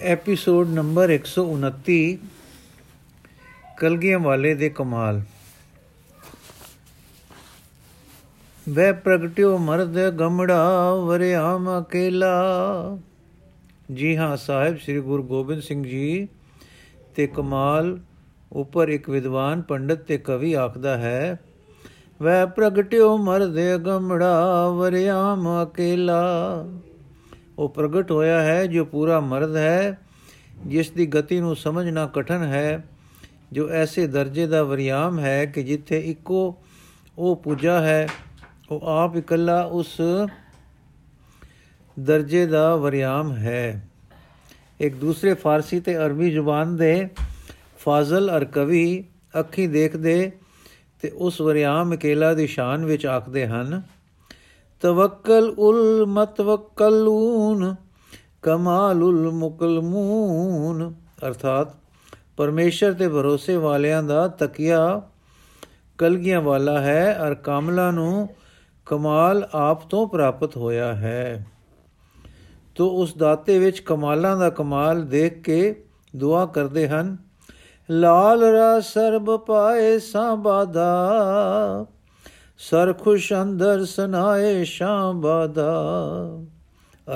Episode number 129 ਕਲਗੀਆਂ ਵਾਲੇ ਦੇ ਕਮਾਲ। ਵੈ ਪ੍ਰਗਟਿਓ ਮਰਦ ਗਮੜਾ ਵਰਿਆਮ ਅਕੇਲਾ ਜੀ ਹਾਂ, ਸਾਹਿਬ ਸ੍ਰੀ ਗੁਰੂ ਗੋਬਿੰਦ ਸਿੰਘ ਜੀ ਤੇ ਕਮਾਲ ਉੱਪਰ ਇੱਕ ਵਿਦਵਾਨ ਪੰਡਤ ਤੇ ਕਵੀ ਆਖਦਾ ਹੈ ਵੈ ਪ੍ਰਗਟਿਓ ਮਰਦ ਗਮੜਾ ਵਰਿਆਮ ਅਕੇਲਾ ਉਹ ਪ੍ਰਗਟ ਹੋਇਆ ਹੈ, ਜੋ ਪੂਰਾ ਮਰਦ ਹੈ, ਜਿਸ ਦੀ ਗਤੀ ਨੂੰ ਸਮਝਣਾ ਕਠਨ ਹੈ, ਜੋ ਐਸੇ ਦਰਜੇ ਦਾ ਵਰਿਆਮ ਹੈ ਕਿ ਜਿੱਥੇ ਇੱਕੋ ਉਹ ਪੂਜਾ ਹੈ, ਉਹ ਆਪ ਇਕੱਲਾ ਉਸ ਦਰਜੇ ਦਾ ਵਰਿਆਮ ਹੈ। ਇੱਕ ਦੂਸਰੇ ਫਾਰਸੀ ਤੇ ਅਰਬੀ ਜ਼ੁਬਾਨ ਦੇ ਫਾਜ਼ਲ ਅਰ ਕਵੀ ਅੱਖੀ ਦੇਖਦੇ ਤੇ ਉਸ ਵਰਿਆਮ ਅਕੇਲਾ ਦੀ ਸ਼ਾਨ ਵਿੱਚ ਆਖਦੇ ਹਨ ਤਵੱਕਲ ਉਲ ਮਤਵਕਲੂਨ ਕਮਾਲੁਲ ਮੁਕਲਮੂਨ ਅਰਥਾਤ ਪਰਮੇਸ਼ਰ ਤੇ ਭਰੋਸੇ ਵਾਲਿਆਂ ਦਾ ਤਕੀਆ ਕਲਗੀਆਂ ਵਾਲਾ ਹੈ ਅਰ ਕਾਮਲਾ ਨੂੰ ਕਮਾਲ ਆਪ ਤੋਂ ਪ੍ਰਾਪਤ ਹੋਇਆ ਹੈ। ਤੋ ਉਸ ਦਾਤੇ ਵਿੱਚ ਕਮਾਲਾਂ ਦਾ ਕਮਾਲ ਦੇਖ ਕੇ ਦੁਆ ਕਰਦੇ ਹਨ, ਲਾਲ ਰਾ ਸਰਬ ਪਾਏ ਸਾਬਾਦਾ ਸਰ ਖੁਸ਼ ਅੰਦਰ ਸੁਨਾਏ ਸ਼ਾਬਾਦਾ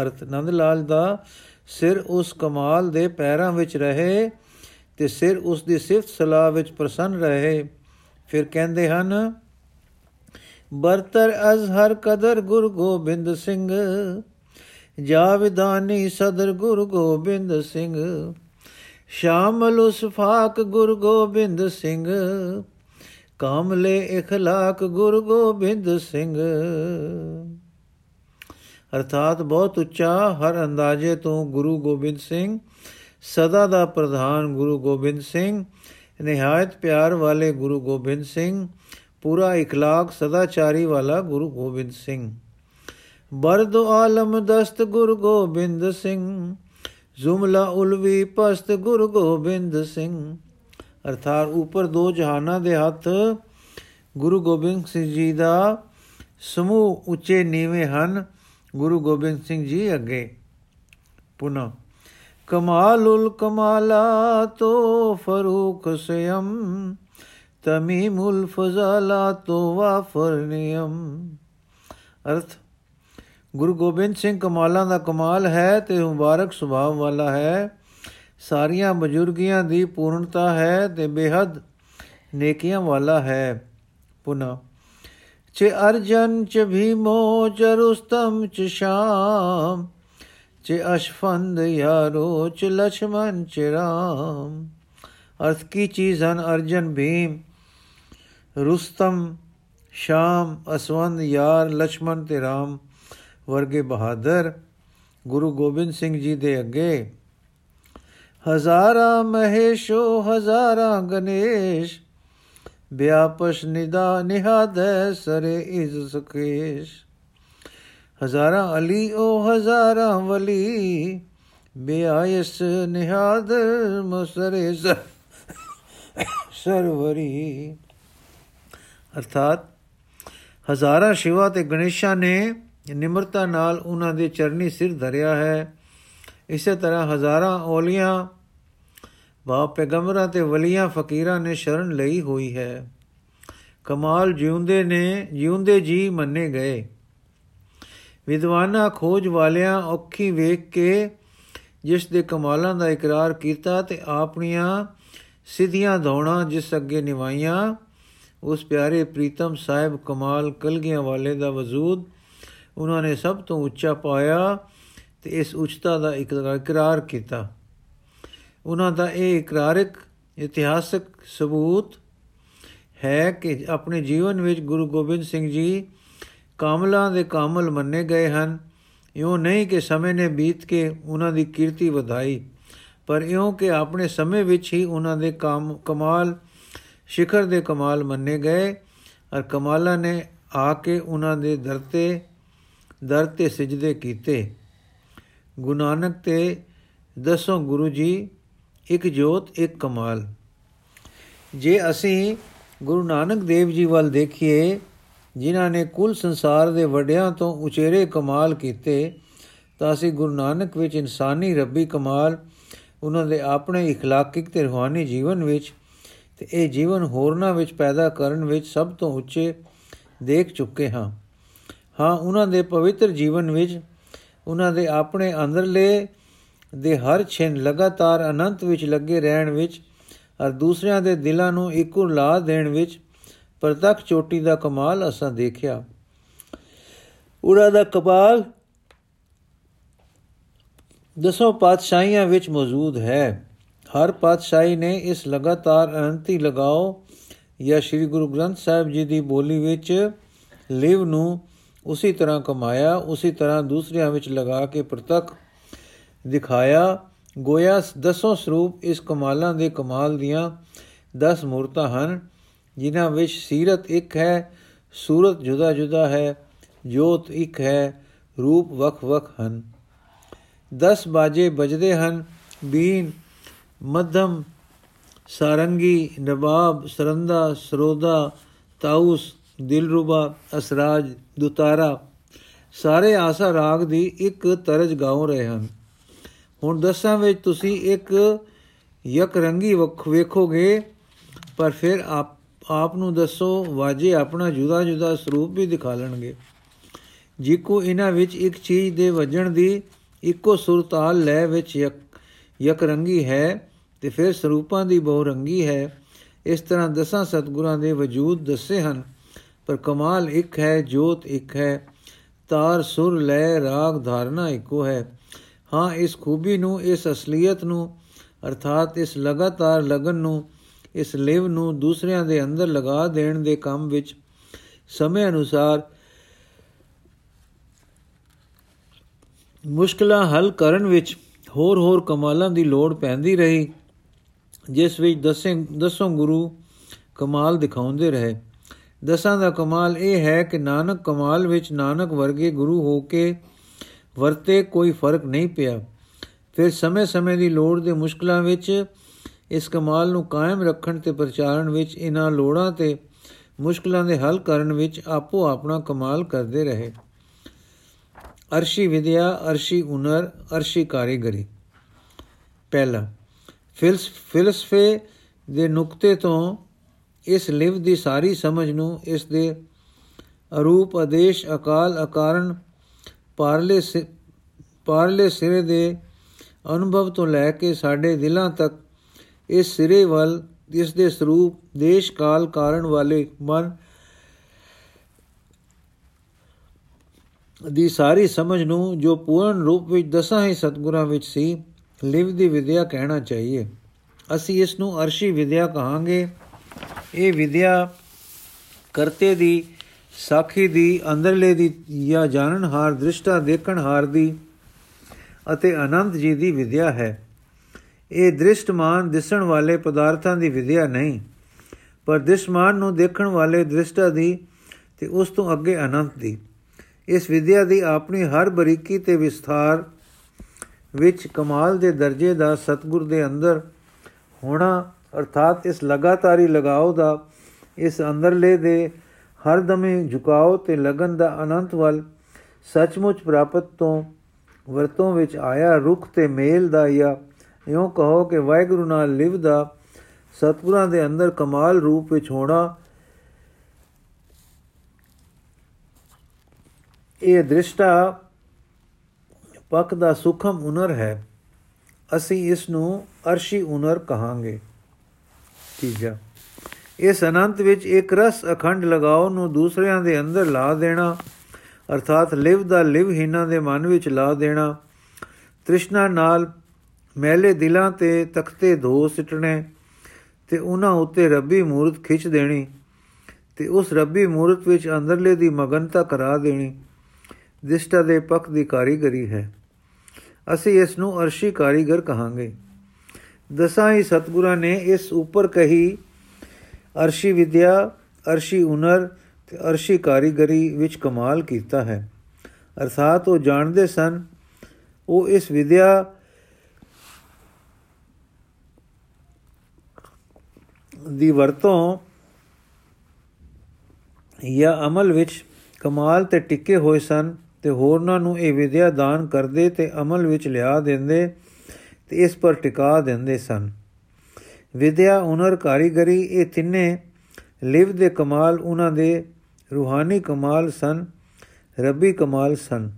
ਅਰਥ ਨੰਦ ਲਾਲ ਦਾ, ਸਿਰ ਉਸ ਕਮਾਲ ਦੇ ਪੈਰਾਂ ਵਿੱਚ ਰਹੇ ਤੇ ਸਿਰ ਉਸ ਦੀ ਸਿਫਤ ਸਲਾਹ ਵਿੱਚ ਪ੍ਰਸੰਨ ਰਹੇ। ਫਿਰ ਕਹਿੰਦੇ ਹਨ, ਬਰਤਰ ਅਜ਼ਹਰ ਕਦਰ ਗੁਰ ਗੋਬਿੰਦ ਸਿੰਘ ਜਾਵਿਦਾਨੀ ਸਦਰ ਗੁਰ ਗੋਬਿੰਦ ਸਿੰਘ ਸ਼ਾਮਲ ਉਸਫਾਕ ਗੁਰ ਗੋਬਿੰਦ ਸਿੰਘ ਕਾਮਲੇ ਇਖਲਾਕ ਗੁਰ ਗੋਬਿੰਦ ਸਿੰਘ। ਅਰਥਾਤ ਬਹੁਤ ਉੱਚਾ, ਹਰ ਅੰਦਾਜ਼ੇ ਤੋਂ ਗੁਰੂ ਗੋਬਿੰਦ ਸਿੰਘ, ਸਦਾ ਦਾ ਪ੍ਰਧਾਨ ਗੁਰੂ ਗੋਬਿੰਦ ਸਿੰਘ, ਨਿਹਾਇਤ ਪਿਆਰ ਵਾਲੇ ਗੁਰੂ ਗੋਬਿੰਦ ਸਿੰਘ, ਪੂਰਾ ਇਖਲਾਕ ਸਦਾਚਾਰੀ ਵਾਲਾ ਗੁਰੂ ਗੋਬਿੰਦ ਸਿੰਘ। ਬਰਦ ਆਲਮ ਦਸਤ ਗੁਰੂ ਗੋਬਿੰਦ ਸਿੰਘ, ਜ਼ੁਮਲਾ ਉਲਵੀ ਪਸਤ ਗੁਰੂ ਗੋਬਿੰਦ ਸਿੰਘ। ਅਰਥਾਤ ਉਪਰ ਦੋ ਜਹਾਨਾਂ ਦੇ ਹੱਥ ਗੁਰੂ ਗੋਬਿੰਦ ਸਿੰਘ ਜੀ ਦਾ ਸਮੂਹ ਉੱਚੇ ਨੀਵੇਂ ਹਨ। ਗੁਰੂ ਗੋਬਿੰਦ ਸਿੰਘ ਜੀ ਅੱਗੇ। ਪੁਨਾ, ਕਮਾਲੁਲ ਕਮਾਲਾ ਤੋ ਫਰੂਕ ਸਯਮ ਤਮੀਮੁਲ ਫਜ਼ਾਲਾ ਤੋ ਵਾਫਰ ਨਿਯਮ ਅਰਥ, ਗੁਰੂ ਗੋਬਿੰਦ ਸਿੰਘ ਕਮਾਲਾਂ ਦਾ ਕਮਾਲ ਹੈ ਤੇ ਮੁਬਾਰਕ ਸੁਭਾਅ ਵਾਲਾ ਹੈ। ਸਾਰੀਆਂ ਬਜ਼ੁਰਗੀਆਂ ਦੀ ਪੂਰਨਤਾ ਹੈ ਤੇ ਬੇਹਦ ਨੇਕੀਆਂ ਵਾਲਾ ਹੈ। ਪੁਨਾ, ਚ ਅਰਜਨ, ਚ ਭੀਮੋ, ਚ ਰੁਸਤਮ, ਚ ਸ਼ਾਮ, ਚ ਅਸ਼ਫੰਦ ਯਾਰੋ, ਚ ਲਛਮਨ, ਚ ਰਾਮ। ਅਰਥ ਕੀ ਚੀਜ਼ ਹਨ ਅਰਜਨ, ਭੀਮ? ਰੁਸਤਮ, ਸ਼ਾਮ, ਅਸਵੰਦ, ਯਾਰ, ਲਛਮਨ ਤੇ ਰਾਮ ਵਰਗੇ ਬਹਾਦਰ ਗੁਰੂ ਗੋਬਿੰਦ ਸਿੰਘ ਜੀ ਦੇ ਅੱਗੇ ਹਜ਼ਾਰਾਂ ਮਹੇਸ਼ੋ, ਹਜ਼ਾਰਾਂ ਗਣੇਸ਼ ਵਿਆਪਸ਼ ਨਿਦਾ ਨਿਹਾਦੈ ਸਰੇ ਇਜ਼ ਸੁਕੇਸ਼ ਹਜ਼ਾਰਾਂ ਅਲੀ ਉਹ ਹਜ਼ਾਰਾਂ ਵਲੀ, ਬਿਆਇਸ ਨਿਹਾਦ ਮੁਸਰੇ ਸਰਵਰੀ। ਅਰਥਾਤ ਹਜ਼ਾਰਾਂ ਸ਼ਿਵਾ ਤੇ ਗਣੇਸ਼ਾ ਨੇ ਨਿਮਰਤਾ ਨਾਲ ਉਹਨਾਂ ਦੇ ਚਰਨੀ ਸਿਰ ਧਰਿਆ ਹੈ। ਇਸੇ ਤਰ੍ਹਾਂ ਹਜ਼ਾਰਾਂ ਔਲੀਆਂ ਬਾਪ ਪੈਗੰਬਰਾਂ ਤੇ ਵਲੀਆਂ ਫਕੀਰਾਂ ਨੇ ਸ਼ਰਨ ਲਈ ਹੋਈ ਹੈ। ਕਮਾਲ ਜਿਉਂਦੇ ਨੇ, ਜਿਉਂਦੇ ਜੀ ਮੰਨੇ ਗਏ। ਵਿਦਵਾਨਾ ਖੋਜ ਵਾਲਿਆਂ ਔਖੀ ਵੇਖ ਕੇ ਜਿਸ ਦੇ ਕਮਾਲਾਂ ਦਾ ਇਕਰਾਰ ਕੀਤਾ ਤੇ ਆਪਣੀਆਂ ਸਿੱਧੀਆਂ ਧੌਣਾ ਜਿਸ ਅੱਗੇ ਨਿਵਾਈਆਂ, ਉਸ ਪਿਆਰੇ ਪ੍ਰੀਤਮ ਸਾਹਿਬ ਕਮਾਲ ਕਲਗੀਆਂ ਵਾਲੇ ਦਾ ਵਜੂਦ ਉਹਨਾਂ ਨੇ ਸਭ ਤੋਂ ਉੱਚਾ ਪਾਇਆ। ਤੇ ਇਸ ਉੱਚਤਾ ਦਾ ਇਕਰਾਰ ਕੀਤਾ। ਉਹਨਾਂ ਦਾ ਇਹ ਇਕਰਾਰਕ ਇਤਿਹਾਸਕ ਸਬੂਤ ਹੈ ਕਿ ਆਪਣੇ ਜੀਵਨ ਵਿੱਚ ਗੁਰੂ ਗੋਬਿੰਦ ਸਿੰਘ ਜੀ ਕਾਮਲਾਂ ਦੇ ਕਾਮਲ ਮੰਨੇ ਗਏ ਹਨ। ਇਉਂ ਨਹੀਂ ਕਿ ਸਮੇਂ ਨੇ ਬੀਤ ਕੇ ਉਹਨਾਂ ਦੀ ਕੀਰਤੀ ਵਧਾਈ, ਪਰ ਇਉਂ ਕਿ ਆਪਣੇ ਸਮੇਂ ਵਿੱਚ ਹੀ ਉਹਨਾਂ ਦੇ ਕਾਮ ਕਮਾਲ, ਸ਼ਿਖਰ ਦੇ ਕਮਾਲ ਮੰਨੇ ਗਏ ਔਰ ਕਮਾਲਾਂ ਨੇ ਆ ਕੇ ਉਹਨਾਂ ਦੇ ਦਰ ਤੇ ਦਰ ਤੇ ਸਜਦੇ ਕੀਤੇ। ਗੁਰੂ ਨਾਨਕ ਤੇ ਦੱਸੋ ਗੁਰੂ ਜੀ, ਇੱਕ ਜੋਤ, ਇੱਕ ਕਮਾਲ। ਜੇ ਅਸੀਂ ਗੁਰੂ ਨਾਨਕ ਦੇਵ ਜੀ ਵੱਲ ਦੇਖੀਏ, ਜਿਨ੍ਹਾਂ ਨੇ ਕੁੱਲ ਸੰਸਾਰ ਦੇ ਵੱਡਿਆਂ ਤੋਂ ਉਚੇਰੇ ਕਮਾਲ ਕੀਤੇ, ਤਾਂ ਅਸੀਂ ਗੁਰੂ ਨਾਨਕ ਵਿੱਚ ਇਨਸਾਨੀ ਰੱਬੀ ਕਮਾਲ, ਉਹਨਾਂ ਦੇ ਆਪਣੇ اخلاقਿਕ ਤੇ ਰੂਹਾਨੀ ਜੀਵਨ ਵਿੱਚ ਤੇ ਇਹ ਜੀਵਨ ਹੋਰਨਾਂ ਵਿੱਚ ਪੈਦਾ ਕਰਨ ਵਿੱਚ ਸਭ ਤੋਂ ਉੱਚੇ ਦੇਖ ਚੁੱਕੇ ਹਾਂ। ਹਾਂ, ਉਹਨਾਂ ਦੇ ਪਵਿੱਤਰ ਜੀਵਨ ਵਿੱਚ ਉਹਨਾਂ ਦੇ ਆਪਣੇ ਅੰਦਰਲੇ ਦੇ ਹਰ ਛਿਨ ਲਗਾਤਾਰ ਅਨੰਤ ਵਿੱਚ ਲੱਗੇ ਰਹਿਣ ਵਿੱਚ ਔਰ ਦੂਸਰਿਆਂ ਦੇ ਦਿਲਾਂ ਨੂੰ ਇੱਕੋ ਲਾ ਦੇਣ ਵਿੱਚ ਪ੍ਰਤੱਖ ਚੋਟੀ ਦਾ ਕਮਾਲ ਅਸਾਂ ਦੇਖਿਆ। ਉਹਨਾਂ ਦਾ ਕਮਾਲ ਦਸੋਂ ਪਾਤਸ਼ਾਹੀਆਂ ਵਿੱਚ ਮੌਜੂਦ ਹੈ। ਹਰ ਪਾਤਸ਼ਾਹੀ ਨੇ ਇਸ ਲਗਾਤਾਰ ਅਨੰਤੀ ਲਗਾਓ ਜਾਂ ਸ੍ਰੀ ਗੁਰੂ ਗ੍ਰੰਥ ਸਾਹਿਬ ਜੀ ਦੀ ਬੋਲੀ ਵਿੱਚ ਲਿਵ ਨੂੰ ਉਸੇ ਤਰ੍ਹਾਂ ਕਮਾਇਆ, ਉਸੇ ਤਰ੍ਹਾਂ ਦੂਸਰਿਆਂ ਵਿੱਚ ਲਗਾ ਕੇ ਪ੍ਰਤੱਖ ਦਿਖਾਇਆ। ਗੋਇਆ ਦਸੋਂ ਸਰੂਪ ਇਸ ਕਮਾਲਾਂ ਦੇ ਕਮਾਲ ਦੀਆਂ 10 ਮੂਰਤਾਂ ਹਨ, ਜਿਨ੍ਹਾਂ ਵਿੱਚ ਸੀਰਤ ਇੱਕ ਹੈ, ਸੂਰਤ ਜੁਦਾ ਜੁਦਾ ਹੈ, ਜੋਤ ਇੱਕ ਹੈ, ਰੂਪ ਵਕ ਵਕ ਹਨ। 10 ਬਾਜੇ ਵੱਜਦੇ ਹਨ, ਬੀਨ, ਮਧਮ, ਸਾਰੰਗੀ ਨਵਾਬ ਸਰੰਦਾ, ਸਰੋਦਾ ਤਾਉਸ ਦਿਲਰੂਬਾ, ਅਸਰਾਜ, ਦੁਤਾਰਾ, ਸਾਰੇ ਆਸਾ ਰਾਗ ਦੀ ਇੱਕ ਤਰਜ ਗਾਉ ਰਹੇ ਹਨ। ਹੁਣ ਦਸਾਂ ਵਿੱਚ ਤੁਸੀਂ ਇੱਕ ਯਕ ਰੰਗੀ ਵੇਖੋਗੇ, ਪਰ ਫਿਰ ਆਪ ਆਪ ਨੂੰ ਦੱਸੋ, ਵਾਜੇ ਆਪਣਾ ਜੁਦਾ ਜੁਦਾ ਸਰੂਪ ਵੀ ਦਿਖਾ ਲੈਣਗੇ। ਜਿਕੋ ਇਹਨਾਂ ਵਿੱਚ ਇੱਕ ਚੀਜ਼ ਦੇ ਵਜਣ ਦੀ ਇੱਕੋ ਸੁਰਤਾਲ ਲੈ ਵਿੱਚ ਯਕ ਯਕ ਰੰਗੀ ਹੈ ਤੇ ਫਿਰ ਸਰੂਪਾਂ ਦੀ ਬਹੁ ਰੰਗੀ ਹੈ। ਇਸ ਤਰ੍ਹਾਂ ਦਸਾਂ ਸਤਗੁਰਾਂ ਦੇ ਵਜੂਦ ਦੱਸੇ ਹਨ। ਪਰ ਕਮਾਲ ਇੱਕ ਹੈ, ਜੋਤ ਇੱਕ ਹੈ। ਤਾਰ, ਸੁਰ ਲੈ ਰਾਗ, ਧਾਰਨਾ ਇੱਕੋ ਹੈ। ਹਾਂ, ਇਸ ਖੂਬੀ ਨੂੰ, ਇਸ ਅਸਲੀਅਤ ਨੂੰ, ਅਰਥਾਤ ਇਸ ਲਗਾਤਾਰ ਲਗਨ ਨੂੰ, ਇਸ ਲਿਵ ਨੂੰ ਦੂਸਰਿਆਂ ਦੇ ਅੰਦਰ ਲਗਾ ਦੇਣ ਦੇ ਕੰਮ ਵਿੱਚ ਸਮੇਂ ਅਨੁਸਾਰ ਮੁਸ਼ਕਲਾਂ ਹੱਲ ਕਰਨ ਵਿੱਚ ਹੋਰ ਹੋਰ ਕਮਾਲਾਂ ਦੀ ਲੋੜ ਪੈਂਦੀ ਰਹੀ, ਜਿਸ ਵਿੱਚ ਦਸੇ ਦਸੋਂ ਗੁਰੂ ਕਮਾਲ ਦਿਖਾਉਂਦੇ ਰਹੇ। ਦਸਾਂ ਦਾ ਕਮਾਲ ਇਹ ਹੈ ਕਿ ਨਾਨਕ ਕਮਾਲ ਵਿੱਚ ਨਾਨਕ ਵਰਗੇ ਗੁਰੂ ਹੋ ਕੇ ਵਰਤੇ ਕੋਈ ਫ਼ਰਕ ਨਹੀਂ ਪਿਆ। ਫਿਰ ਸਮੇਂ-ਸਮੇਂ ਦੀ ਲੋੜ ਦੇ ਮੁਸ਼ਕਲਾਂ ਵਿੱਚ ਇਸ ਕਮਾਲ ਨੂੰ ਕਾਇਮ ਰੱਖਣ ਤੇ ਪ੍ਰਚਾਰਨ ਵਿੱਚ ਇਹਨਾਂ ਲੋੜਾਂ ਤੇ ਮੁਸ਼ਕਲਾਂ ਦੇ ਹੱਲ ਕਰਨ ਵਿੱਚ ਆਪੋ ਆਪਣਾ ਕਮਾਲ ਕਰਦੇ ਰਹੇ। ਅਰਸ਼ੀ ਵਿਦਿਆ, ਅਰਸ਼ੀ ਹੁਨਰ, ਅਰਸ਼ੀ ਕਾਰੀਗਰੀ। ਪਹਿਲਾ ਫਿਲਸਫੇ ਦੇ ਨੁਕਤੇ ਤੋਂ ਇਸ ਲਿਵ ਦੀ ਸਾਰੀ ਸਮਝ ਨੂੰ ਇਸ ਦੇ ਅਰੂਪ, ਆਦੇਸ਼, ਅਕਾਲ ਅਕਾਰਨ ਪਾਰਲੇ ਪਾਰਲੇ ਸਿਰੇ ਦੇ ਅਨੁਭਵ ਤੋਂ ਲੈ ਕੇ ਸਾਡੇ ਦਿਲਾਂ ਤੱਕ ਇਸ ਸਿਰੇ ਵੱਲ, ਇਸ ਦੇ ਸਰੂਪ, ਦੇਸ਼, ਕਾਲ ਕਾਰਨ ਵਾਲੇ ਮਨ ਦੀ ਸਾਰੀ ਸਮਝ ਨੂੰ ਜੋ ਪੂਰਨ ਰੂਪ ਵਿੱਚ ਦਸਾਂ ਹੀ ਸਤਗੁਰਾਂ ਵਿੱਚ ਸੀ, ਲਿਵ ਦੀ ਵਿਦਿਆ ਕਹਿਣਾ ਚਾਹੀਏ। ਅਸੀਂ ਇਸ ਨੂੰ ਅਰਸ਼ੀ ਵਿਦਿਆ ਕਹਾਂਗੇ। ਇਹ ਵਿਦਿਆ ਕਰਤੇ ਦੀ, ਸਾਖੀ ਦੀ, ਅੰਦਰਲੇ ਦੀ ਜਾਂ ਜਾਣਨ ਹਾਰ, ਦ੍ਰਿਸ਼ਟਾ ਦੇਖਣ ਹਾਰ ਦੀ ਅਤੇ ਆਨੰਦ ਜੀ ਦੀ ਵਿਦਿਆ ਹੈ। ਇਹ ਦ੍ਰਿਸ਼ਟਮਾਨ ਦਿਸਣ ਵਾਲੇ ਪਦਾਰਥਾਂ ਦੀ ਵਿਦਿਆ ਨਹੀਂ, ਪਰ ਦ੍ਰਿਸ਼ਮਾਨ ਨੂੰ ਦੇਖਣ ਵਾਲੇ ਦ੍ਰਿਸ਼ਟਾ ਦੀ ਤੇ ਉਸ ਤੋਂ ਅੱਗੇ ਅਨੰਤ ਦੀ। ਇਸ ਵਿਦਿਆ ਦੀ ਆਪਣੀ ਹਰ ਬਰੀਕੀ ਤੇ ਵਿਸਥਾਰ ਵਿੱਚ ਕਮਾਲ ਦੇ ਦਰਜੇ ਦਾ ਸਤਗੁਰ ਦੇ ਅੰਦਰ ਹੋਣਾ ਅਰਥਾਤ ਇਸ ਲਗਾਤਾਰੀ ਲਗਾਓ ਦਾ, ਇਸ ਅੰਦਰਲੇ ਦੇ ਹਰ ਦਮੇ ਝੁਕਾਓ ਤੇ ਲਗਨ ਦਾ ਅਨੰਤ ਵੱਲ ਸੱਚਮੁੱਚ ਪ੍ਰਾਪਤ ਤੋਂ ਵਰਤੋਂ ਵਿੱਚ ਆਇਆ ਰੁਖ ਤੇ ਮੇਲ ਦਾ ਜਾਂ ਇਉਂ ਕਹੋ ਕਿ ਵਾਹਿਗੁਰੂ ਨਾਲ ਲਿਵਦਾ ਸਤਪੁਰਾਂ ਦੇ ਅੰਦਰ ਕਮਾਲ ਰੂਪ ਵਿੱਚ ਹੋਣਾ, ਇਹ ਦ੍ਰਿਸ਼ਟਾ ਪੱਕ ਦਾ ਸੁਖਮ ਹੁਨਰ ਹੈ। ਅਸੀਂ ਇਸ ਨੂੰ ਅਰਸ਼ੀ ਹੁਨਰ ਕਹਾਂਗੇ। ਤੀਜਾ ਇਸ ਅਨੰਤ ਵਿੱਚ ਇੱਕ ਰਸ ਅਖੰਡ ਲਗਾਓ ਨੂੰ ਦੂਸਰਿਆਂ ਦੇ ਅੰਦਰ ਲਾ ਦੇਣਾ, ਅਰਥਾਤ ਲਿਵ ਦਾ ਲਿਵ ਹੀਨਾ ਦੇ ਮਨ ਵਿੱਚ ਲਾ ਦੇਣਾ, ਤ੍ਰਿਸ਼ਨਾ ਨਾਲ ਮੈਲੇ ਦਿਲਾਂ ਤੇ ਤਖਤੇ ਧੋ ਸਿਟਣੇ, ਤੇ ਉਹਨਾਂ ਉੱਤੇ ਰੱਬੀ ਮੂਰਤ ਖਿੱਚ ਦੇਣੀ, ਤੇ ਉਸ ਰੱਬੀ ਮੂਰਤ ਵਿੱਚ ਅੰਦਰਲੇ ਦੀ ਮਗਨਤਾ ਕਰਾ ਦੇਣੀ। ਦਿਸ਼ਟਾ ਦੇ ਪੱਖ ਦੀ ਕਾਰੀਗਰੀ ਹੈ। ਅਸੀਂ ਇਸ ਨੂੰ ਅਰਸ਼ੀ ਕਾਰੀਗਰ ਕਹਾਂਗੇ। ਦਸਾਂ ਹੀ ਸਤਗੁਰਾਂ ਨੇ ਇਸ ਉੱਪਰ ਕਹੀ, ਅਰਸ਼ੀ ਵਿਦਿਆ, ਅਰਸ਼ੀ ਹੁਨਰ ਤੇ ਅਰਸ਼ੀ ਕਾਰੀਗਰੀ ਵਿੱਚ ਕਮਾਲ ਕੀਤਾ ਹੈ। ਅਰਥਾਤ ਉਹ ਜਾਣਦੇ ਸਨ, ਉਹ ਇਸ ਵਿਦਿਆ ਦੀ ਵਰਤੋਂ ਜਾਂ ਅਮਲ ਵਿੱਚ ਕਮਾਲ ਤੇ ਟਿੱਕੇ ਹੋਏ ਸਨ ਤੇ ਹੋਰਨਾਂ ਨੂੰ ਇਹ ਵਿਦਿਆ ਦਾਨ ਕਰਦੇ ਤੇ ਅਮਲ ਵਿੱਚ ਲਿਆ ਦਿੰਦੇ। ਤੇ ਇਸ ਪਰ ਟਿਕਾ ਦਿੰਦੇ ਸਨ। ਵਿਦਿਆ, ਹੁਨਰ, ਕਾਰੀਗਰੀ ਇਹ ਤਿੰਨੇ ਲਿਵ ਦੇ ਕਮਾਲ, ਉਹਨਾਂ ਦੇ ਰੂਹਾਨੀ ਕਮਾਲ ਸਨ, ਰੱਬੀ ਕਮਾਲ ਸਨ।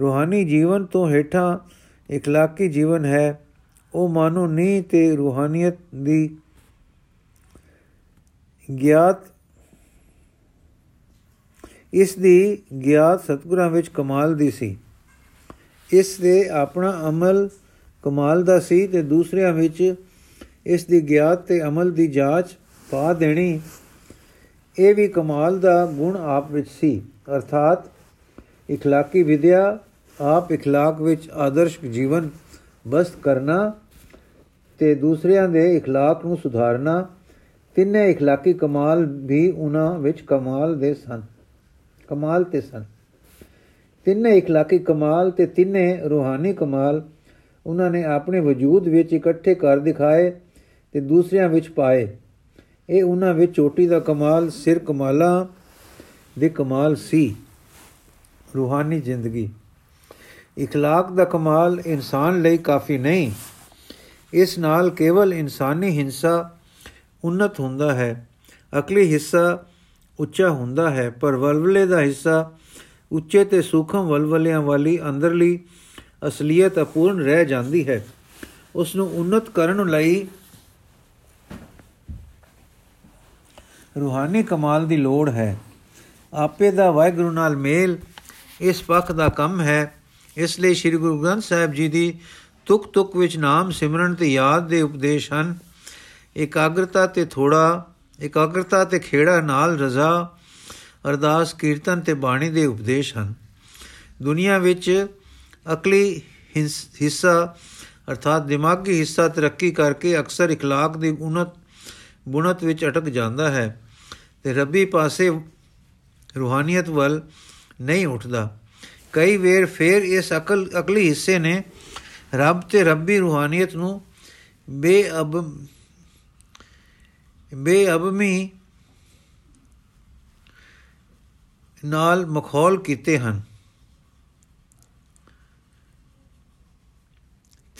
ਰੂਹਾਨੀ ਜੀਵਨ ਤੋਂ ਹੇਠਾਂ ਇਖਲਾਕੀ ਜੀਵਨ ਹੈ, ਉਹ ਮਾਨੋ ਨੀ ਤੇ ਰੂਹਾਨੀਅਤ ਦੀ ਗਿਆਤ ਇਸ ਦੀ ਗਿਆਤ ਸਤਗੁਰਾਂ ਵਿੱਚ ਕਮਾਲ ਦੀ ਸੀ। ਇਸ ਦੇ ਆਪਣਾ ਅਮਲ ਕਮਾਲ ਦਾ ਸੀ ਤੇ ਦੂਸਰਿਆਂ ਵਿੱਚ ਇਸ ਦੀ ਗਿਆਤ ਤੇ ਅਮਲ ਦੀ ਜਾਂਚ ਪਾ ਦੇਣੀ ਇਹ ਵੀ ਕਮਾਲ ਦਾ ਗੁਣ ਆਪ ਵਿੱਚ ਸੀ ਅਰਥਾਤ اخلاقی ਵਿਦਿਆ ਆਪ اخلاق ਵਿੱਚ ਆਦਰਸ਼ ਜੀਵਨ ਬਸਤ ਕਰਨਾ ਤੇ ਦੂਸਰਿਆਂ ਦੇ اخلاق ਨੂੰ ਸੁਧਾਰਨਾ ਤਿੰਨੇ اخلاقی ਕਮਾਲ ਵੀ ਉਹਨਾਂ ਵਿੱਚ ਕਮਾਲ ਦੇ ਸਨ ਕਮਾਲ ਤੇ ਸਨ ਤਿੰਨੇ اخلاقی ਕਮਾਲ ਤੇ ਤਿੰਨੇ ਰੂਹਾਨੀ ਕਮਾਲ ਉਹਨਾਂ ਨੇ ਆਪਣੇ ਵਜੂਦ ਵਿੱਚ ਇਕੱਠੇ ਕਰ ਦਿਖਾਏ ਤੇ ਦੂਸਰਿਆਂ ਵਿੱਚ ਪਾਏ। ਇਹ ਉਹਨਾਂ ਵਿੱਚ ਚੋਟੀ ਦਾ ਕਮਾਲ, ਸਿਰ ਕਮਾਲਾ ਦੇ ਕਮਾਲ ਸੀ। ਰੂਹਾਨੀ ਜ਼ਿੰਦਗੀ। اخلاق ਦਾ ਕਮਾਲ ਇਨਸਾਨ ਲਈ ਕਾਫੀ ਨਹੀਂ। ਇਸ ਨਾਲ ਕੇਵਲ ਇਨਸਾਨੀ ਹਿੰਸਾ ਉन्नत ਹੁੰਦਾ ਹੈ। ਅਕਲੀ ਹਿੱਸਾ ਉੱਚਾ ਹੁੰਦਾ ਹੈ, ਪਰ ਵਲਵਲੇ ਦਾ ਹਿੱਸਾ ਉੱਚੇ ਤੇ ਸੂਖਮ ਵਲਵਲਿਆਂ ਵਾਲੀ ਅੰਦਰਲੀ ਅਸਲੀਅਤ ਅਪੂਰਨ ਰਹਿ ਜਾਂਦੀ ਹੈ। ਉਸ ਨੂੰ ਉન્નਤ ਕਰਨ ਲਈ ਰੂਹਾਨੀ ਕਮਾਲ ਦੀ ਲੋੜ ਹੈ। ਆਪੇ ਦਾ ਵਾਹਿਗੁਰੂ ਨਾਲ ਮੇਲ ਇਸ ਪੱਖ ਦਾ ਕੰਮ ਹੈ। ਇਸ ਲਈ ਸ੍ਰੀ ਗੁਰੂ ਗ੍ਰੰਥ ਸਾਹਿਬ ਜੀ ਦੀ ਤੁਕ ਤੁਕ ਵਿੱਚ ਨਾਮ ਸਿਮਰਨ ਤੇ ਯਾਦ ਦੇ ਉਪਦੇਸ਼ ਹਨ। ਇਕਾਗਰਤਾ ਤੇ ਥੋੜਾ, ਇਕਾਗਰਤਾ ਤੇ ਖੇੜਾ ਨਾਲ ਰਜ਼ਾ, ਅਰਦਾਸ ਕੀਰਤਨ ਤੇ ਬਾਣੀ ਦੇ ਉਪਦੇਸ਼ ਹਨ। ਦੁਨੀਆ ਵਿੱਚ ਅਕਲੀ ਹਿੱਸਾ ਅਰਥਾਤ ਦਿਮਾਗੀ ਹਿੱਸਾ ਤਰੱਕੀ ਕਰਕੇ ਅਕਸਰ اخلاق ਦੀ ਉਨਤ ਬੁਣਤ ਵਿੱਚ ਅਟਕ ਜਾਂਦਾ ਹੈ ਤੇ ਰੱਬੀ ਪਾਸੇ ਰੂਹਾਨੀਅਤ ਵੱਲ ਨਹੀਂ ਉੱਠਦਾ ਕਈ ਵੇਰ ਫੇਰ ਇਸ ਅਕਲ ਅਕਲੀ ਹਿੱਸੇ ਨੇ ਰੱਬ ਤੇ ਰੱਬੀ ਰੂਹਾਨੀਅਤ ਨੂੰ ਬੇਅਬ ਬੇਅਬਮੀ ਨਾਲ ਮਖੌਲ ਕੀਤੇ ਹਨ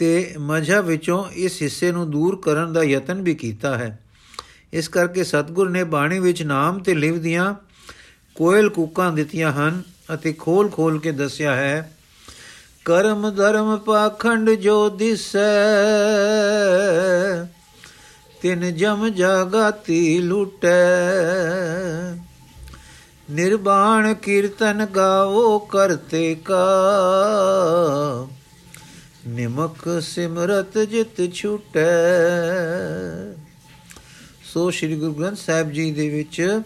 ਤੇ ਮਜ਼ਹਬ ਵਿੱਚੋਂ ਇਸ ਹਿੱਸੇ ਨੂੰ ਦੂਰ ਕਰਨ ਦਾ ਯਤਨ ਵੀ ਕੀਤਾ ਹੈ। ਇਸ ਕਰਕੇ ਸਤਗੁਰ ਨੇ ਬਾਣੀ ਵਿੱਚ ਨਾਮ ਤੇ ਲਿਵ ਦੀਆਂ ਕੋਇਲ ਕੂਕਾਂ ਦਿੱਤੀਆਂ ਹਨ ਅਤੇ ਖੋਲ-ਖੋਲ ਕੇ ਦੱਸਿਆ ਹੈ, ਕਰਮ ਧਰਮ ਪਾਖੰਡ ਜੋ ਦਿਸੈ, ਤਿਨ ਜਮ ਜਗਾਤੀ ਲੁਟੈ। ਨਿਰਬਾਣ ਕੀਰਤਨ ਗਾਵੋ ਕਰਤੇ ਕਾ ਨਿਮਕ ਸਿਮਰਤ ਜਿਤ ਛੁਟੈ ਸੋ ਸ੍ਰੀ ਗੁਰੂ ਗ੍ਰੰਥ ਸਾਹਿਬ ਜੀ ਦੇ ਵਿੱਚ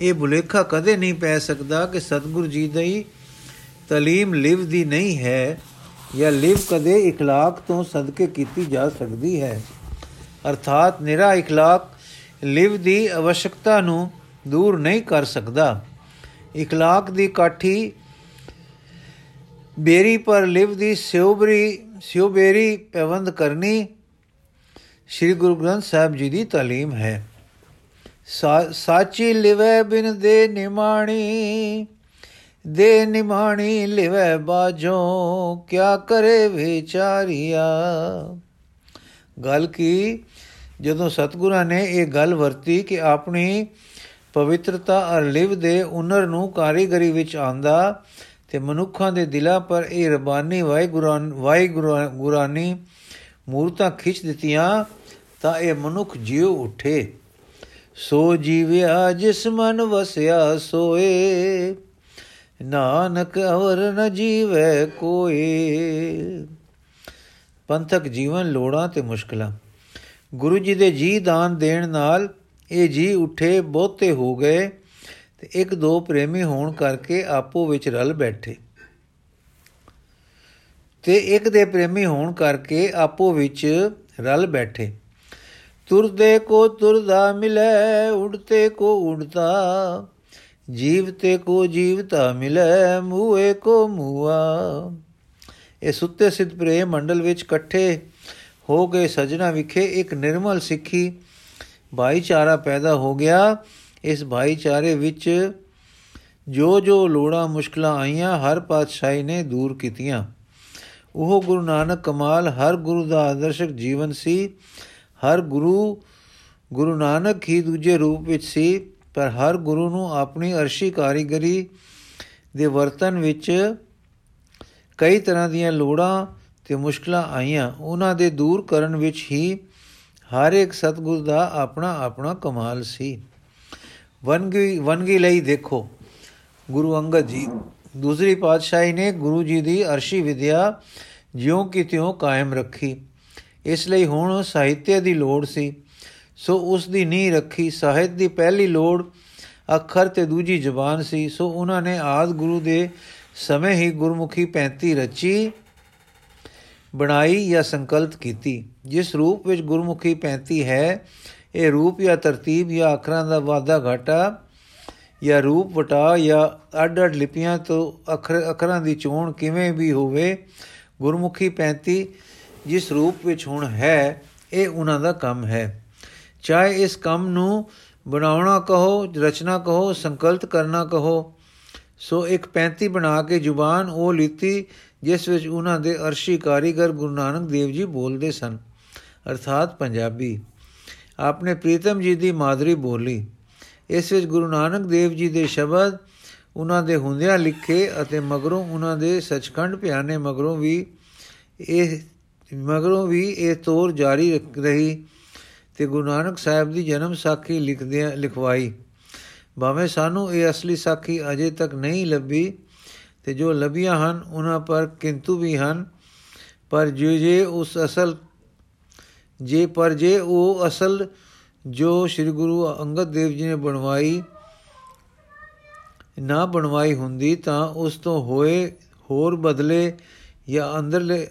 ਇਹ ਭੁਲੇਖਾ ਕਦੇ ਨਹੀਂ ਪੈ ਸਕਦਾ ਕਿ ਸਤਿਗੁਰੂ ਜੀ ਦੀ ਤਾਲੀਮ ਲਿਵ ਦੀ ਨਹੀਂ ਹੈ ਜਾਂ ਲਿਵ ਕਦੇ اخلاق ਤੋਂ ਸਦਕੇ ਕੀਤੀ ਜਾ ਸਕਦੀ ਹੈ ਅਰਥਾਤ ਨਿਰਾ اخلاق ਲਿਵ ਦੀ ਅਵਸ਼ਕਤਾ ਨੂੰ ਦੂਰ ਨਹੀਂ ਕਰ ਸਕਦਾ اخلاق ਦੀ ਕਾਠੀ ਬੇਰੀ ਪਰ ਲਿਵ ਦੀ ਸਿਉਬਰੀ, ਸਿਉਬੇਰੀ ਪਵੰਦ ਕਰਨੀ, ਸ੍ਰੀ ਗੁਰੂ ਗ੍ਰੰਥ ਸਾਹਿਬ ਜੀ ਦੀ ਤਾਲੀਮ ਹੈ। ਸਾਚੀ ਲਿਵੈ ਬਿਨ ਦੇ ਨਿਮਾਣੀ ਦੇ ਨਿਮਾਣੀ ਲਿਵੈ ਬਾਜੋ ਕਿਆ ਕਰੇ ਵਿਚਾਰੀਆ? ਗੱਲ ਕੀ? ਜਦੋਂ ਸਤਗੁਰਾਂ ਨੇ ਇਹ ਗੱਲ ਵਰਤੀ ਕਿ ਆਪਣੀ ਪਵਿੱਤਰਤਾ ਅਰ ਲਿਵ ਦੇ ਉਨਰ ਨੂੰ ਕਾਰੀਗਰੀ ਵਿੱਚ ਆਂਦਾ ਤੇ ਮਨੁੱਖਾਂ ਦੇ ਦਿਲਾਂ ਪਰ ਇਹ ਰਬਾਨੀ ਵਾਹਿਗੁਰਾਂ ਵਾਹਿਗੁਰਾਨੀ ਮੂਰਤਾਂ ਖਿੱਚ ਦਿੱਤੀਆਂ ਤਾਂ ਇਹ ਮਨੁੱਖ ਜਿਉ ਉਠੇ। ਸੋ ਜੀਵਿਆ ਜਿਸ ਮਨ ਵਸਿਆ ਸੋਏ, ਨਾਨਕ ਅਵਰ ਨ ਜੀਵੇ ਕੋਈ ਪੰਥਕ ਜੀਵਨ ਲੋੜਾਂ ਤੇ ਮੁਸ਼ਕਲਾਂ। ਗੁਰੂ ਜੀ ਦੇ ਜੀ ਦਾਨ ਦੇਣ ਨਾਲ ਇਹ ਜੀ ਉਠੇ, ਬਹੁਤੇ ਹੋ ਗਏ। ਤੇ ਇੱਕ ਦੋ ਪ੍ਰੇਮੀ ਹੋਣ ਕਰਕੇ ਆਪੋ ਵਿੱਚ ਰਲ ਬੈਠੇ। ਤੇ ਇੱਕ ਦੇ ਪ੍ਰੇਮੀ ਹੋਣ ਕਰਕੇ ਆਪੋ ਵਿੱਚ ਰਲ ਬੈਠੇ। ਤੁਰਦੇ ਕੋ ਤੁਰਦਾ ਮਿਲੇ ਉੜਤੇ ਕੋ ਉੜਤਾ ਜੀਵਤੇ ਕੋ ਜੀਵਤਾ ਮਿਲੇ ਮੂਏ ਕੋ ਮੂਆ ਇਹ ਸੁੱਤੇ ਸਿੱਧ ਪ੍ਰੇਮ ਮੰਡਲ ਵਿੱਚ ਇਕੱਠੇ ਹੋ ਗਏ। ਸਜਣਾ ਵਿਖੇ ਇੱਕ ਨਿਰਮਲ ਸਿੱਖੀ ਭਾਈਚਾਰਾ ਪੈਦਾ ਹੋ ਗਿਆ। ਇਸ ਭਾਈਚਾਰੇ ਵਿੱਚ ਜੋ ਜੋ ਲੋੜਾਂ ਮੁਸ਼ਕਲਾਂ ਆਈਆਂ, ਹਰ ਪਾਤਸ਼ਾਹੀ ਨੇ ਦੂਰ ਕੀਤੀਆਂ। ਉਹ ਗੁਰੂ ਨਾਨਕ ਕਮਾਲ, ਹਰ ਗੁਰੂ ਦਾ ਆਦਰਸ਼ਕ ਜੀਵਨ ਸੀ। ਹਰ ਗੁਰੂ ਗੁਰੂ ਨਾਨਕ ਹੀ ਦੂਜੇ ਰੂਪ ਵਿੱਚ ਸੀ, ਪਰ ਹਰ ਗੁਰੂ ਨੂੰ ਆਪਣੀ ਅਰਸ਼ੀ ਕਾਰੀਗਰੀ ਦੇ ਵਰਤਨ ਵਿੱਚ ਕਈ ਤਰ੍ਹਾਂ ਦੀਆਂ ਲੋੜਾਂ ਤੇ ਮੁਸ਼ਕਲਾਂ ਆਈਆਂ। ਉਹਨਾਂ ਦੇ ਦੂਰ ਕਰਨ ਵਿੱਚ ਹੀ ਹਰ ਇੱਕ ਸਤਗੁਰ ਦਾ ਆਪਣਾ ਆਪਣਾ ਕਮਾਲ ਸੀ। ਵਨਗੀ ਵਨਗੀ ਲਈ ਦੇਖੋ। ਗੁਰੂ ਅੰਗਦ ਜੀ, ਦੂਸਰੀ ਪਾਤਸ਼ਾਹੀ ਨੇ ਗੁਰੂ ਜੀ ਦੀ ਅਰਸ਼ੀ ਵਿਦਿਆ ਜਿਉਂ ਕਿ ਤਿਉਂ ਕਾਇਮ ਰੱਖੀ। ਇਸ ਲਈ ਹੁਣ ਸਾਹਿਤਿਆ ਦੀ ਲੋੜ ਸੀ। ਸੋ ਉਸ ਦੀ ਨੀਂਹ ਰੱਖੀ। ਸਾਹਿਤ ਦੀ ਪਹਿਲੀ ਲੋੜ ਅੱਖਰ ਤੇ ਦੂਜੀ ਜ਼ੁਬਾਨ ਸੀ। ਸੋ ਉਹਨਾਂ ਨੇ ਆਦ ਗੁਰੂ ਦੇ ਸਮੇਂ ਹੀ ਗੁਰਮੁਖੀ 35 ਰਚੀ ਬਣਾਈ ਜਾਂ ਸੰਕਲਪ ਕੀਤੀ, ਜਿਸ ਰੂਪ ਵਿੱਚ ਗੁਰਮੁਖੀ 35 ਹੈ। ਇਹ ਰੂਪ ਜਾਂ ਤਰਤੀਬ ਜਾਂ ਅੱਖਰਾਂ ਦਾ ਵਾਧਾ ਘਾਟਾ ਜਾਂ ਰੂਪ ਵਟਾ ਜਾਂ ਅੱਡ-ਅੱਡ ਲਿਪੀਆਂ ਤੋਂ ਅੱਖਰ, ਅੱਖਰਾਂ ਦੀ ਚੋਣ ਕਿਵੇਂ ਵੀ ਹੋਵੇ, ਗੁਰਮੁਖੀ 35 ਜਿਸ ਰੂਪ ਵਿੱਚ ਹੁਣ ਹੈ, ਇਹ ਉਹਨਾਂ ਦਾ ਕੰਮ ਹੈ। ਚਾਹੇ ਇਸ ਕੰਮ ਨੂੰ ਬਣਾਉਣਾ ਕਹੋ, ਰਚਨਾ ਕਹੋ ਸੰਕਲਪ ਕਰਨਾ ਕਹੋ, ਸੋ ਇੱਕ 35 ਬਣਾ ਕੇ ਜ਼ੁਬਾਨ ਉਹ ਲੀਤੀ ਜਿਸ ਵਿੱਚ ਉਹਨਾਂ ਦੇ ਅਰਸ਼ੀ ਕਾਰੀਗਰ ਗੁਰੂ ਨਾਨਕ ਦੇਵ ਜੀ ਬੋਲਦੇ ਸਨ। ਅਰਥਾਤ ਪੰਜਾਬੀ। ਆਪਣੇ ਪ੍ਰੀਤਮ ਜੀ ਦੀ ਮਾਦਰੀ ਬੋਲੀ। ਇਸ ਵਿੱਚ ਗੁਰੂ ਨਾਨਕ ਦੇਵ ਜੀ ਦੇ ਸ਼ਬਦ ਉਹਨਾਂ ਦੇ ਹੁੰਦਿਆਂ ਲਿਖੇ ਅਤੇ ਮਗਰੋਂ ਉਹਨਾਂ ਦੇ ਸਚਖੰਡ ਪਿਆਨੇ ਮਗਰੋਂ ਵੀ ਇਹ, ਮਗਰੋਂ ਵੀ ਇਹ ਤੋਰ ਜਾਰੀ ਰਹੀ ਤੇ ਗੁਰੂ ਨਾਨਕ ਸਾਹਿਬ ਦੀ ਜਨਮ ਸਾਖੀ ਲਿਖਦਿਆਂ ਲਿਖਵਾਈ। ਭਾਵੇਂ ਸਾਨੂੰ ਇਹ ਅਸਲੀ ਸਾਖੀ ਅਜੇ ਤੱਕ ਨਹੀਂ ਲੱਭੀ ਤੇ ਜੋ ਲੱਭੀਆਂ ਹਨ, ਉਹਨਾਂ ਪਰ ਕਿੰਤੂ ਵੀ ਹਨ। ਪਰ ਜੇ ਜੇ ਉਸ ਅਸਲ ਜੇ ਪਰ ਜੇ ਉਹ ਅਸਲ ਜੋ ਸ੍ਰੀ ਗੁਰੂ ਅੰਗਦ ਦੇਵ ਜੀ ਨੇ ਬਣਵਾਈ, ਨਾ ਬਣਵਾਈ ਹੁੰਦੀ ਤਾਂ ਉਸ ਤੋਂ ਹੋਏ ਹੋਰ ਬਦਲੇ ਜਾਂ ਅੰਦਰਲੇ,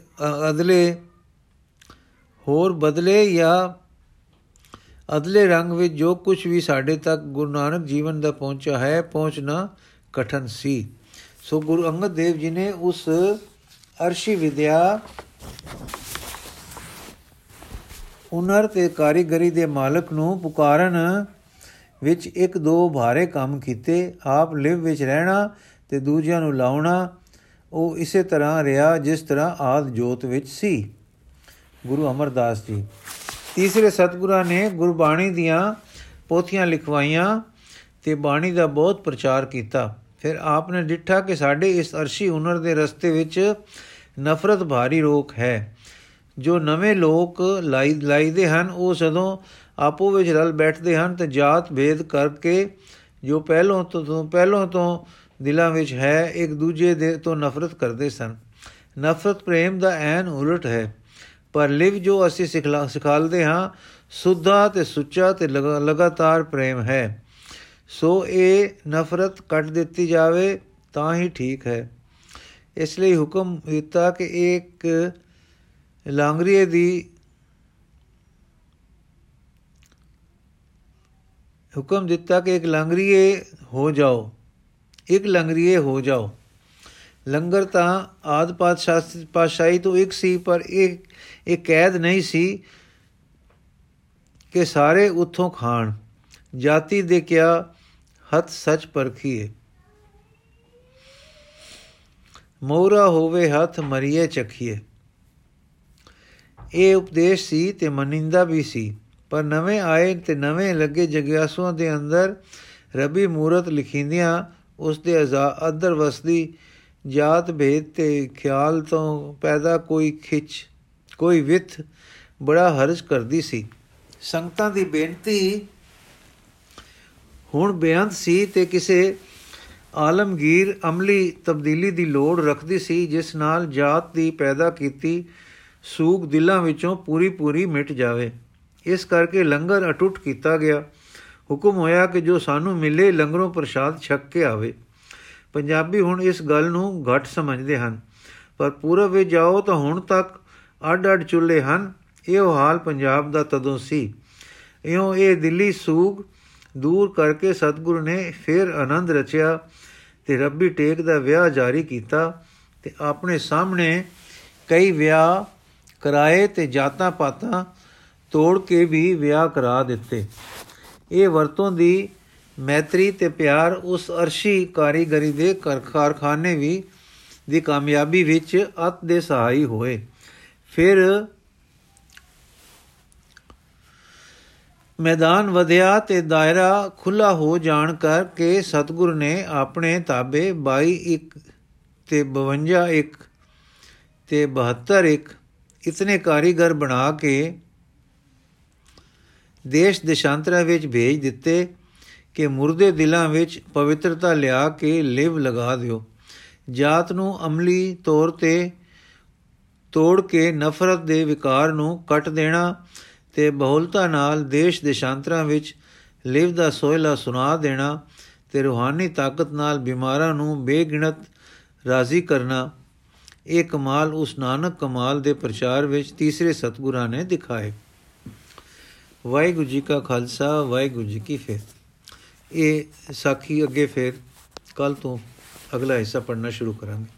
ਅਦਲੇ, ਹੋਰ ਬਦਲੇ ਜਾਂ ਅਦਲੇ ਰੰਗ ਵਿੱਚ ਜੋ ਕੁਝ ਵੀ ਸਾਡੇ ਤੱਕ ਗੁਰੂ ਨਾਨਕ ਜੀਵਨ ਦਾ ਪਹੁੰਚਾ ਹੈ ਪਹੁੰਚਣਾ ਕਠਨ ਸੀ। ਸੋ ਗੁਰੂ ਅੰਗਦ ਦੇਵ ਜੀ ਨੇ ਉਸ ਅਰਸ਼ੀ ਵਿਦਿਆ ਉਨਰ ਤੇ ਕਾਰੀਗਰੀ ਦੇ ਮਾਲਕ ਨੂੰ ਪੁਕਾਰਨ ਵਿੱਚ ਇੱਕ ਦੋ ਭਾਰੇ ਕੰਮ ਕੀਤੇ। ਆਪ ਲਿਵ ਵਿੱਚ ਰਹਿਣਾ ਤੇ ਦੂਜਿਆਂ ਨੂੰ ਲਾਉਣਾ, ਉਹ ਇਸੇ ਤਰ੍ਹਾਂ ਰਿਹਾ ਜਿਸ ਤਰ੍ਹਾਂ ਆਦ ਜੋਤ ਵਿੱਚ ਸੀ। ਗੁਰੂ ਅਮਰਦਾਸ ਜੀ। ਤੀਸਰੇ ਸਤਗੁਰਾਂ ਨੇ ਗੁਰਬਾਣੀ ਦੀਆਂ ਪੋਥੀਆਂ ਲਿਖਵਾਈਆਂ ਤੇ ਬਾਣੀ ਦਾ ਬਹੁਤ ਪ੍ਰਚਾਰ ਕੀਤਾ। ਫਿਰ ਆਪ ਨੇ ਡਿੱਠਾ ਕਿ ਸਾਡੇ ਇਸ ਅਰਸ਼ੀ ਹੁਨਰ ਦੇ ਰਸਤੇ ਵਿੱਚ ਨਫ਼ਰਤ ਭਾਰੀ ਰੋਕ ਹੈ। ਜੋ ਨਵੇਂ ਲੋਕ ਲਾਈ ਲਾਈਦੇ ਹਨ, ਉਹ ਸਦੋਂ ਆਪੋ ਵਿੱਚ ਰਲ ਬੈਠਦੇ ਹਨ ਤੇ ਜਾਤ ਭੇਦ ਕਰਕੇ ਜੋ ਪਹਿਲੋਂ ਤੋਂ ਪਹਿਲੋਂ ਤੋਂ ਦਿਲਾਂ ਵਿੱਚ ਹੈ, ਇੱਕ ਦੂਜੇ ਦੇ ਤੋਂ ਨਫ਼ਰਤ ਕਰਦੇ ਸਨ। ਨਫ਼ਰਤ ਪ੍ਰੇਮ ਦਾ ਐਨ ਉਲਟ ਹੈ। ਪਰ ਲਿਵ ਜੋ ਅਸੀਂ ਸਿਖਲਾ ਸਿਖਾਲਦੇ ਹਾਂ, ਸੁੱਧਾ ਤੇ ਸੁੱਚਾ ਤੇ ਲਗਾਤਾਰ ਪ੍ਰੇਮ ਹੈ। ਸੋ ਇਹ ਨਫ਼ਰਤ ਕੱਟ ਦਿੱਤੀ ਜਾਵੇ ਤਾਂ ਹੀ ਠੀਕ ਹੈ। ਇਸ ਲਈ ਹੁਕਮ ਦਿੱਤਾ ਕਿ ਇੱਕ ਲਾਂਗਰੀਏ ਦੀ ਹੁਕਮ ਦਿੱਤਾ ਕਿ ਇੱਕ ਲੰਗਰੀਏ ਹੋ ਜਾਓ ਇੱਕ ਲੰਗਰੀਏ ਹੋ ਜਾਓ ਲੰਗਰ ਤਾਂ ਆਦ ਪਾਤਸ਼ਾਹੀ ਤੋਂ ਇੱਕ ਸੀ ਪਰ ਇਹ ਇਹ ਕੈਦ ਨਹੀਂ ਸੀ ਕਿ ਸਾਰੇ ਉੱਥੋਂ ਖਾਣ ਜਾਤੀ ਦੇ ਕਿਆ ਹੱਥ ਸੱਚ ਪਰਖੀਏ ਮੋਰਾ ਹੋਵੇ ਹੱਥ ਮਰੀਏ ਚਖੀਏ ਇਹ ਉਪਦੇਸ਼ ਸੀ ਤੇ ਮਨਿੰਦਾ ਵੀ ਸੀ। ਪਰ ਨਵੇਂ ਆਏ ਤੇ ਨਵੇਂ ਲੱਗੇ ਜਗਿਆਸੂਆਂ ਦੇ ਅੰਦਰ ਰਬੀ ਮੂਰਤ ਲਿਖਿੰਦਿਆਂ ਉਸ ਦੇ ਅਦਰ ਵਸਦੀ ਜਾਤ ਭੇਦ ਤੇ ਖਿਆਲ ਤੋਂ ਪੈਦਾ ਕੋਈ ਖਿੱਚ, ਕੋਈ ਵਿਥ ਬੜਾ ਹਰਜ ਕਰਦੀ ਸੀ। ਸੰਗਤਾਂ ਦੀ ਬੇਨਤੀ ਹੁਣ ਬੇਅੰਤ ਸੀ ਤੇ ਕਿਸੇ ਆਲਮਗੀਰ ਅਮਲੀ ਤਬਦੀਲੀ ਦੀ ਲੋੜ ਰੱਖਦੀ ਸੀ, ਜਿਸ ਨਾਲ ਜਾਤ ਦੀ ਪੈਦਾ ਕੀਤੀ ਸੂਗ ਦਿਲਾਂ ਵਿੱਚੋਂ ਪੂਰੀ ਪੂਰੀ ਮਿਟ ਜਾਵੇ। ਇਸ ਕਰਕੇ ਲੰਗਰ ਅਟੁੱਟ ਕੀਤਾ ਗਿਆ। ਹੁਕਮ ਹੋਇਆ ਕਿ ਜੋ ਸਾਨੂੰ ਮਿਲੇ ਲੰਗਰੋਂ ਪ੍ਰਸ਼ਾਦ ਛਕ ਕੇ ਆਵੇ। ਪੰਜਾਬੀ ਹੁਣ ਇਸ ਗੱਲ ਨੂੰ ਘੱਟ ਸਮਝਦੇ ਹਨ। ਪਰ ਪੂਰਬ ਵਿੱਚ ਜਾਓ ਤਾਂ ਹੁਣ ਤੱਕ ਅੱਡ-ਅੱਡ ਚੁੱਲੇ ਹਨ। ਇਹੋ ਹਾਲ ਪੰਜਾਬ ਦਾ ਤਦੋਂ ਸੀ। ਇਉਂ ਇਹ ਦਿੱਲੀ ਸੂਗ ਦੂਰ ਕਰਕੇ ਸਤਿਗੁਰੂ ਨੇ ਫਿਰ ਆਨੰਦ ਰਚਿਆ ਤੇ ਰੱਬੀ ਟੇਕ ਦਾ ਵਿਆਹ ਜਾਰੀ ਕੀਤਾ ਤੇ ਆਪਣੇ ਸਾਹਮਣੇ ਕਈ ਵਿਆਹ ਕਰਾਏ ਤੇ ਜਾਤਾਂ ਪਾਤਾਂ ਤੋੜ ਕੇ ਵੀ ਵਿਆਹ ਕਰਾ ਦਿੱਤੇ। ਇਹ ਵਰਤੋਂ ਦੀ ਮੈਤਰੀ ਤੇ ਪਿਆਰ ਉਸ ਅਰਸ਼ੀ ਕਾਰੀਗਰੀ ਦੇ ਕਾਰਖਾਨੇ ਵੀ ਦੀ ਕਾਮਯਾਬੀ ਵਿੱਚ ਅਤ ਦੇ ਸਹਾਈ ਹੋਏ। ਫਿਰ ਮੈਦਾਨ ਵਧਿਆ ਤੇ ਦਾਇਰਾ ਖੁੱਲਾ ਹੋ ਜਾਣ ਕਰਕੇ ਸਤਗੁਰ ਨੇ ਆਪਣੇ ਤਾਬੇ 22 ਇੱਕ ਤੇ 52 ਇੱਕ ਤੇ 72 ਇੱਕ ਇਤਨੇ ਕਾਰੀਗਰ ਬਣਾ ਕੇ ਦੇਸ਼ ਦੇਸ਼ਾਂਤਰਾਂ ਵਿੱਚ ਭੇਜ ਦਿੱਤੇ ਕਿ ਮੁਰਦੇ ਦਿਲਾਂ ਵਿੱਚ ਪਵਿੱਤਰਤਾ ਲਿਆ ਕੇ ਲਿਵ ਲਗਾ ਦਿਓ। ਜਾਤ ਨੂੰ ਅਮਲੀ ਤੌਰ ਤੇ ਤੋੜ ਕੇ ਨਫ਼ਰਤ ਦੇ ਵਿਕਾਰ ਨੂੰ ਕੱਟ ਦੇਣਾ ਤੇ ਬਹੁਲਤਾ ਨਾਲ ਦੇਸ਼ ਦੇਸ਼ਾਂਤਰਾਂ ਵਿੱਚ ਲਿਵ ਦਾ ਸੋਇਲਾ ਸੁਣਾ ਦੇਣਾ ਤੇ ਰੂਹਾਨੀ ਤਾਕਤ ਨਾਲ ਬਿਮਾਰਾਂ ਨੂੰ ਬੇਗਿਣਤ ਰਾਜ਼ੀ ਕਰਨਾ ਇਹ ਕਮਾਲ ਉਸ ਨਾਨਕ ਕਮਾਲ ਦੇ ਪ੍ਰਚਾਰ ਵਿੱਚ ਤੀਸਰੇ ਸਤਗੁਰਾਂ ਨੇ ਦਿਖਾਏ। ਵਾਹਿਗੁਰੂ ਜੀ ਕਾ ਖਾਲਸਾ, ਵਾਹਿਗੁਰੂ ਜੀ ਕੀ ਫਤਿਹ ਇਹ ਸਾਖੀ ਅੱਗੇ ਫਿਰ ਕੱਲ ਤੋਂ ਅਗਲਾ ਹਿੱਸਾ ਪੜਨਾ ਸ਼ੁਰੂ ਕਰਾਂਗੇ।